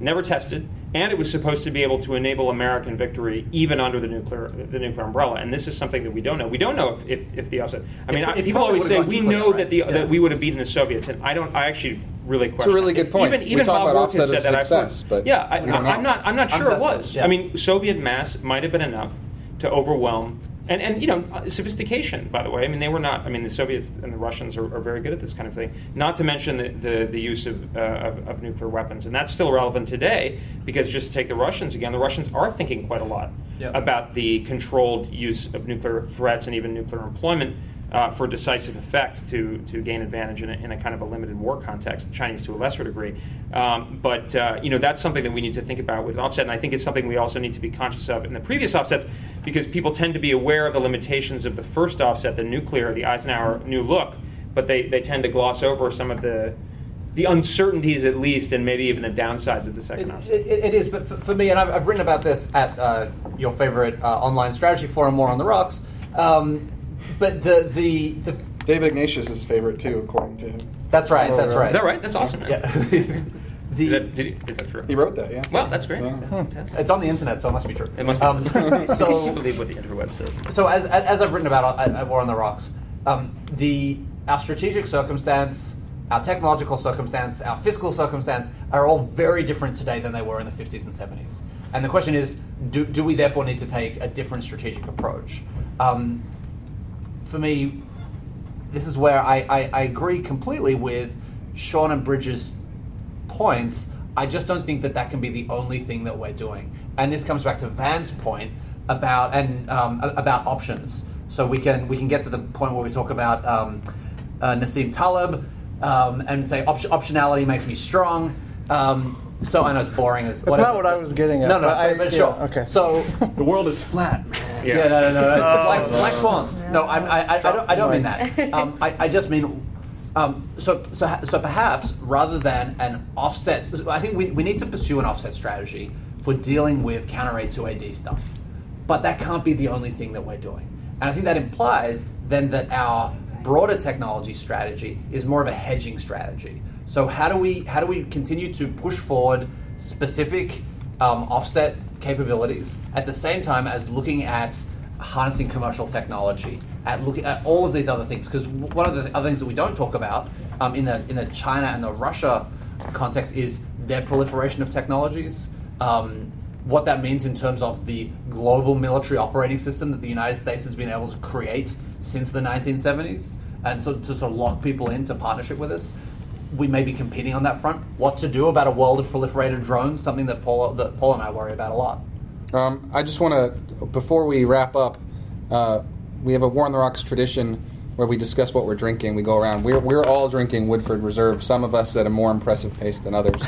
Never tested, and it was supposed to be able to enable American victory even under the nuclear the nuclear umbrella. And this is something that we don't know. We don't know if, if, if the offset. I mean, It- I, it people always say we know right? that the Yeah. that we would have beaten the Soviets, and I don't. I actually really question. It's a really good point. Even, We talk Bob about offset as said that I've success, heard- but yeah, I, I, I'm not. I'm not sure it was. yeah. I mean, Soviet mass might have been enough to overwhelm. And, and you know uh, sophistication by the way. I mean they were not I mean the Soviets and the Russians are, are very good at this kind of thing. Not to mention the, the, the use of, uh, of, of nuclear weapons. And that's still relevant today because just to take the Russians again the Russians are thinking quite a lot Yeah. about the controlled use of nuclear threats and even nuclear employment uh, for decisive effect to, to gain advantage in a, in a kind of a limited war context. The Chinese to a lesser degree, um, but uh, you know that's something that we need to think about with offset, and I think it's something we also need to be conscious of in the previous offsets because people tend to be aware of the limitations of the first offset, the nuclear, the Eisenhower New Look, but they, they tend to gloss over some of the the uncertainties at least, and maybe even the downsides of the second It, offset. it, it is, but for, for me, and I've, I've written about this at uh, your favorite uh, online strategy forum, War on the Rocks. Um, but the, the the David Ignatius' is favorite too, according to him. that's right, that's right. Is that right? That's awesome. Man. Yeah. the, Is that, did he, is that true? He wrote that, yeah. Well, that's great. Yeah. Fantastic. it's on the internet, so it must be true. It must be. Um, I so can't believe what the interweb says. so as, as as I've written about at, at War on the Rocks, um, the our strategic circumstance, our technological circumstance, our fiscal circumstance are all very different today than they were in the 50s and 70s. And the question is, do, do we therefore need to take a different strategic approach? Um, for me, this is where I, I, I agree completely with Shawn and Bridges' points. I just don't think that that can be the only thing that we're doing. And this comes back to Van's point about and um, about options. So we can we can get to the point where we talk about um, uh, Nassim Taleb um, and say op- optionality makes me strong. Um, so I know it's boring. As That's not what I was getting at, No, no, but I- but yeah, sure. okay. So the world is flat, man. Yeah. Yeah, no, no, no. It's Oh, black, no. black swans. No, I, I, I, I don't, I don't mean that. Um, I, I just mean. Um, so, so, so perhaps rather than an offset, I think we, we need to pursue an offset strategy for dealing with counter A2AD stuff. But that can't be the only thing that we're doing. And I think that implies then that our broader technology strategy is more of a hedging strategy. So how do we how do we continue to push forward specific um, offset capabilities at the same time as looking at harnessing commercial technology, at looking at all of these other things? Because one of the other things that we don't talk about um, in the in the China and the Russia context is their proliferation of technologies. Um, what that means in terms of the global military operating system that the United States has been able to create since the 1970s, and so to sort of lock people into partnership with us. We may be competing on that front. What to do about a world of proliferated drones? Something that Paul, that Paul and I worry about a lot. Um, I just want to, before we wrap up, uh, we have a War on the Rocks tradition where we discuss what we're drinking. We go around. We're, we're all drinking Woodford Reserve, some of us at a more impressive pace than others.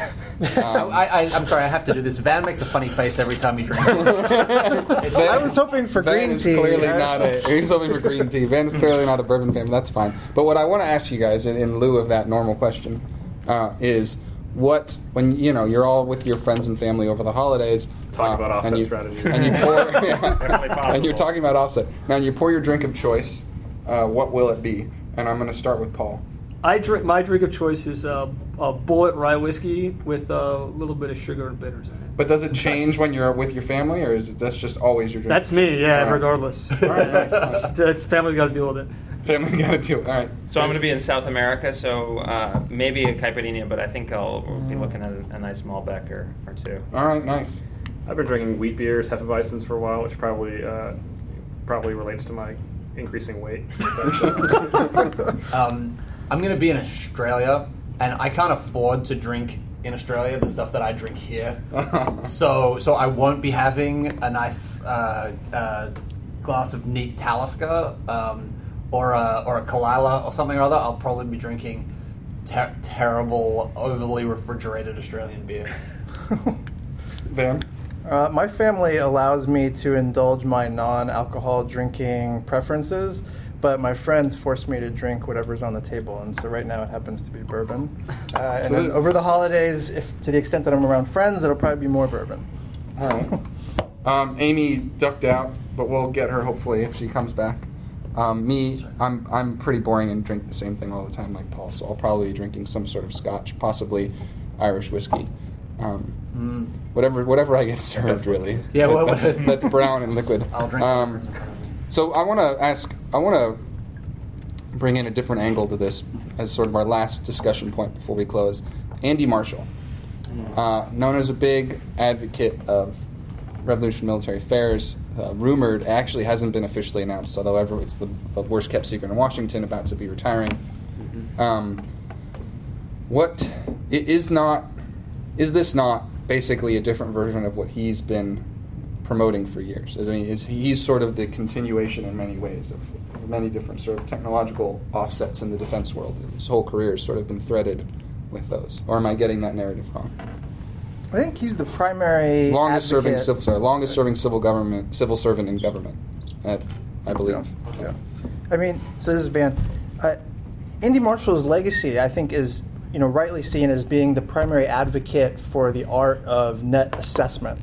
Um, I, I, I'm sorry, I have to do this. Van makes a funny face every time he drinks. Van- I was hoping for green tea. Van green is tea. clearly not a. He's hoping for green tea. Van is clearly not a bourbon fan. But that's fine. But what I want to ask you guys, in, in lieu of that normal question, uh, is what when you know you're all with your friends and family over the holidays. Talk uh, about offset and you, strategies. and you pour, Definitely possible. and you're talking about offset. Now, you pour your drink of choice. Uh, what will it be? And I'm going to start with Paul. I drink my drink of choice is uh, a Bulleit rye whiskey with a little bit of sugar and bitters in it. But does it change when you're with your family, or is it that's just always your drink? That's me, yeah. All right. Regardless, All right, nice, nice. Family's got to deal with it. Family got to do it. All right. So I'm going to be in South America, so uh, maybe a caipirinha, but I think I'll be looking at a, a nice Malbec or, or two. All right. Nice. I've been drinking wheat beers, Hefeweizens for a while, which probably uh, probably relates to my increasing weight. Um, I'm going to be in Australia, and I can't afford to drink in Australia the stuff that I drink here. so, so I won't be having a nice uh, uh, glass of neat Talisker um, or a or a Caol Ila or something or other. I'll probably be drinking ter- terrible, overly refrigerated Australian beer. Van. Uh, my family allows me to indulge my non-alcohol drinking preferences, but my friends force me to drink whatever's on the table, and so right now it happens to be bourbon. Uh, and So then over the holidays, if to the extent that I'm around friends, it'll probably be more bourbon. All right. Um, Amy ducked out, but we'll get her hopefully if she comes back. Um, me, I'm I'm pretty boring and drink the same thing all the time, like Paul. So I'll probably be drinking some sort of Scotch, possibly Irish whiskey. Um, Whatever whatever I get served, really. Yeah, well, that's, that's brown and liquid. I'll drink Um, whatever's in front of me. so I want to ask. I want to bring in a different angle to this as sort of our last discussion point before we close. Andy Marshall, uh, known as a big advocate of revolution military affairs, uh, rumored actually hasn't been officially announced, although ever it's the, the worst kept secret in Washington, about to be retiring. Um, what i- is not is this not basically a different version of what he's been promoting for years? I mean, is he's sort of the continuation in many ways of, of many different sort of technological offsets in the defense world. His whole career has sort of been threaded with those. Or am I getting that narrative wrong? I think he's the primary Longest serving civil sorry, longest serving civil government civil servant in government. I, I believe. Yeah. I mean, so this is Van. Uh, Andy Marshall's legacy, I think, is you know rightly seen as being the primary advocate for the art of net assessment,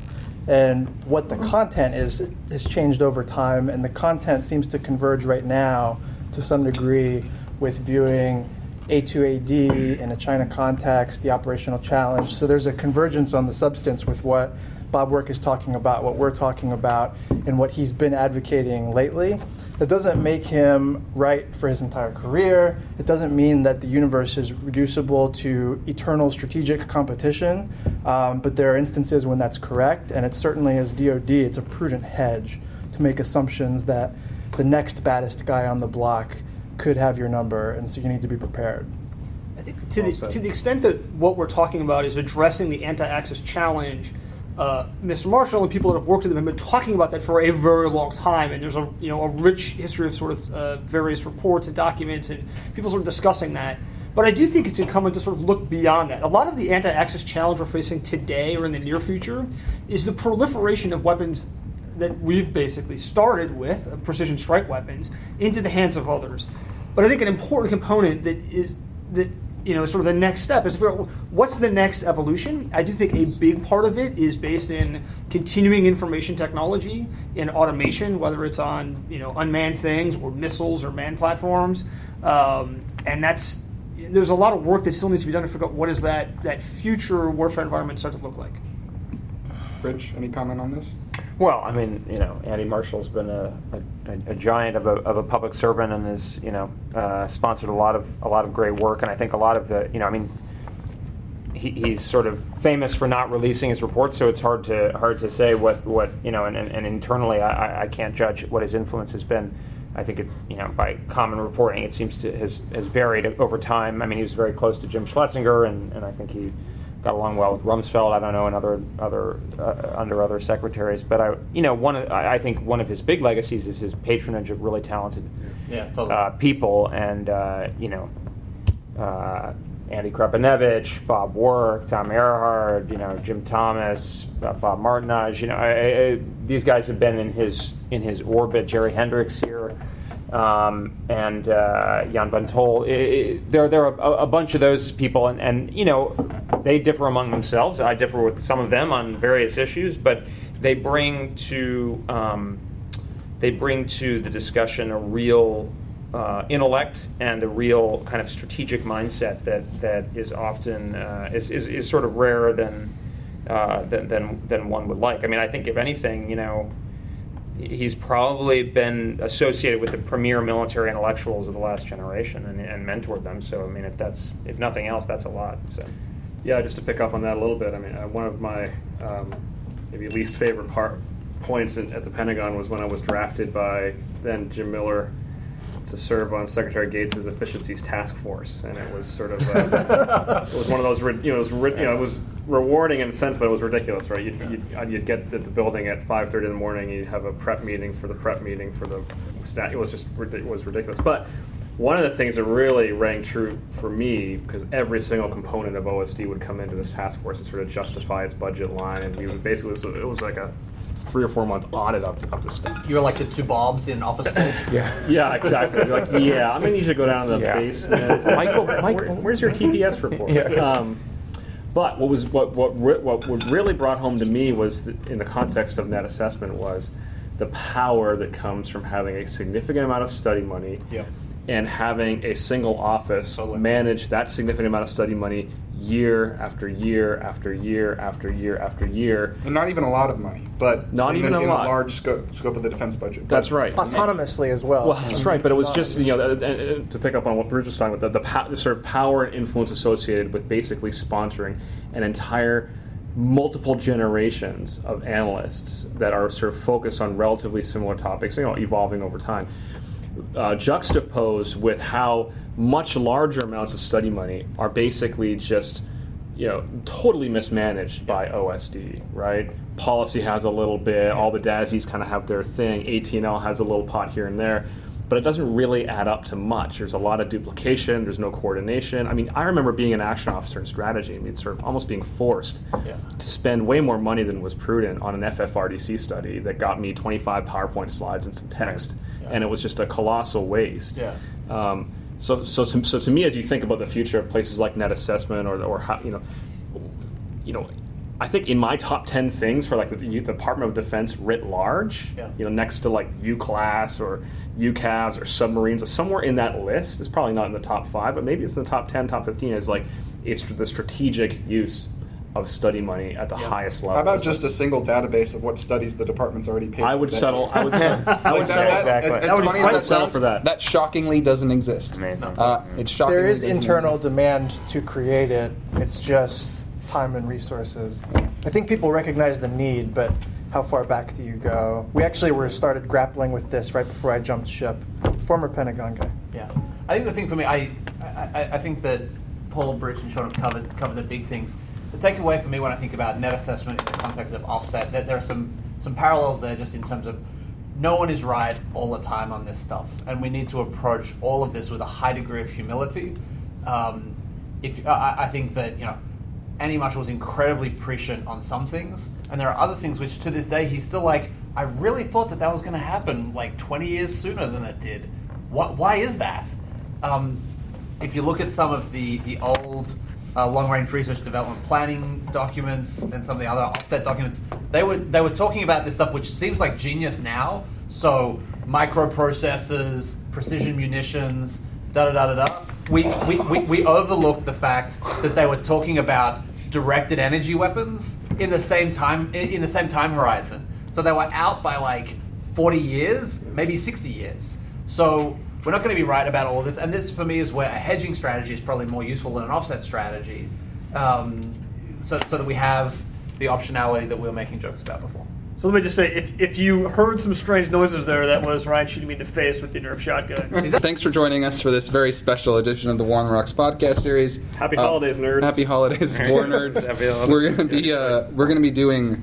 and what the content is has changed over time, and the content seems to converge right now to some degree with viewing A2AD in a China context, the operational challenge. So there's a convergence on the substance with what Bob Work is talking about, what we're talking about, and what he's been advocating lately. That doesn't make him right for his entire career. It doesn't mean that the universe is reducible to eternal strategic competition, um, but there are instances when that's correct, and it certainly as DoD, it's a prudent hedge to make assumptions that the next baddest guy on the block could have your number, and so you need to be prepared. I think to Well the to the extent that what we're talking about is addressing the anti-access challenge, uh, Mr. Marshall and people that have worked with him have been talking about that for a very long time, and there's a you know a rich history of sort of uh, various reports and documents and people sort of discussing that. But I do think it's incumbent to sort of look beyond that. A lot of the anti-access challenge we're facing today or in the near future is the proliferation of weapons that we've basically started with, uh, precision strike weapons, into the hands of others. But I think an important component that is that you know sort of the next step is what's the next evolution. I do think a big part of it is based in continuing information technology and automation, whether it's on you know unmanned things or missiles or manned platforms, um, and that's there's a lot of work that still needs to be done to figure out what does that that future warfare environment start to look like. Rich, any comment on this? Well, I mean, you know, Andy Marshall's been a, a, a giant of a, of a public servant and has, you know, uh, sponsored a lot of a lot of great work. And I think a lot of the, you know, I mean, he, he's sort of famous for not releasing his reports, so it's hard to hard to say what, what you know. And, and, and internally, I, I can't judge what his influence has been. I think it, you know, by common reporting, it seems to has has varied over time. I mean, he was very close to Jim Schlesinger, and, and I think he got along well with Rumsfeld. I don't know, and other other uh, under other secretaries. But I, you know, one of, I think one of his big legacies is his patronage of really talented Yeah, totally. uh, people, and uh, you know, uh, Andy Krepinevich, Bob Work, Tom Ehrhard, you know, Jim Thomas, uh, Bob Martinage. You know, I, I, these guys have been in his in his orbit. Jerry Hendrix here. Um, and uh, Jan Van Tol. I- I- there, there are a, a bunch of those people, and, and you know, they differ among themselves. I differ with some of them on various issues, but they bring to um, they bring to the discussion a real uh, intellect and a real kind of strategic mindset that that is often uh, is, is, is sort of rarer than, uh, than than than one would like. I mean, I think if anything, you know, he's probably been associated with the premier military intellectuals of the last generation and, and mentored them. So I mean, if that's if nothing else, that's a lot. So. Yeah, just to pick up on that a little bit. I mean, uh, one of my um, maybe least favorite part points in, at the Pentagon was when I was drafted by then Jim Miller to serve on Secretary Gates's efficiencies task force, and it was sort of uh, it was one of those you know it was you know it was rewarding in a sense, but it was ridiculous, right? You'd, you'd, uh, you'd get to the building at five thirty in the morning, you'd have a prep meeting for the prep meeting for the stat. It was just it was ridiculous, but. One of the things that really rang true for me, because every single component of OSD would come into this task force and sort of justify its budget line, and we would basically it was, it was like a three or four month audit of, of the stuff. you were like the two Bobs in Office Space. Yeah. Yeah, exactly. You're like, yeah, I'm gonna need you to go down to the Yeah. basement. Michael- Where- where's your TPS report? Um, but what was what what what what really brought home to me was in the context of net assessment was the power that comes from having a significant amount of study money Yep. and having a single office manage that significant amount of study money year after year after year after year after year. And not even a lot of money, but Not even the, a in lot. the large scope, scope of the defense budget. That's right. autonomously as well. Well, that's right, but it was just you know to pick up on what Bruce was talking about the, the, pow- the sort of power and influence associated with basically sponsoring an entire multiple generations of analysts that are sort of focused on relatively similar topics, you know, evolving over time. Uh, juxtaposed with how much larger amounts of study money are basically just you know totally mismanaged by OSD, right? Policy has a little bit, all the DASDs kind of have their thing, ATL has a little pot here and there, but it doesn't really add up to much. There's a lot of duplication, there's no coordination. I mean, I remember being an action officer in strategy, I mean, sort of almost being forced Yeah. to spend way more money than was prudent on an FFRDC study that got me 25 PowerPoint slides and some text, Yeah. And it was just a colossal waste. Yeah. Um, so, so, to, so to me, as you think about the future of places like net assessment or, or how, you know, you know, I think in my top ten things for like the U- Department of Defense writ large, Yeah. you know, next to like UCLASS or UCAVs or submarines, or somewhere in that list, it's probably not in the top five, but maybe it's in the top ten, top fifteen. Is like it's the strategic use of study money at the highest level. How about just a single database of what studies the department's already paid? I for would that settle. I would. Settle, I would Like settle. exactly. It's, That it's would funny that settle sounds. for that. That shockingly doesn't exist. Amazing. Uh, it's shocking. there is internal demand to create it. It's just time and resources. I think people recognize the need, but how far back do you go? We actually were started grappling with this right before I jumped ship. Former Pentagon guy. Yeah, I think the thing for me, I, I, I think that Paul, Bridge, and Shawn have covered covered the big things. The takeaway for me when I think about net assessment in the context of offset, that there are some some parallels there, just in terms of no one is right all the time on this stuff, and we need to approach all of this with a high degree of humility. Um, if I, I think that you know Andy Marshall was incredibly prescient on some things, and there are other things which to this day he's still like, I really thought that that was going to happen like 20 years sooner than it did. What, why is that? Um, if you look at some of the, the old uh, long range research development planning documents and some of the other offset documents, they were they were talking about this stuff which seems like genius now. So microprocessors, precision munitions, da da da da da. We, we, we, we overlooked the fact that they were talking about directed energy weapons in the same time in the same time horizon. So they were out by like 40 years, maybe 60 years. So we're not going to be right about all of this. And this, for me, is where a hedging strategy is probably more useful than an offset strategy. Um, so, so that we have the optionality that we were making jokes about before. So let me just say, if, if you heard some strange noises there, that was Ryan shooting me in the face with the Nerf shotgun. That Thanks for joining us for this very special edition of the War on Rocks podcast series. Happy Uh, holidays, nerds. Happy holidays, war nerds. Happy holidays. We're gonna be uh, we're gonna be doing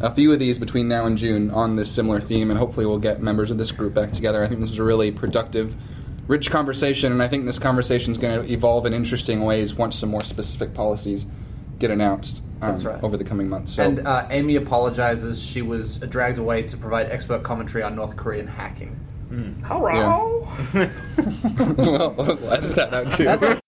a few of these between now and June on this similar theme, and hopefully we'll get members of this group back together. I think this is a really productive, rich conversation, and I think this conversation is going to evolve in interesting ways once some more specific policies get announced um, That's right. over the coming months. So, And uh, Amy apologizes. She was dragged away to provide expert commentary on North Korean hacking. Hello. well, we'll edit that out too.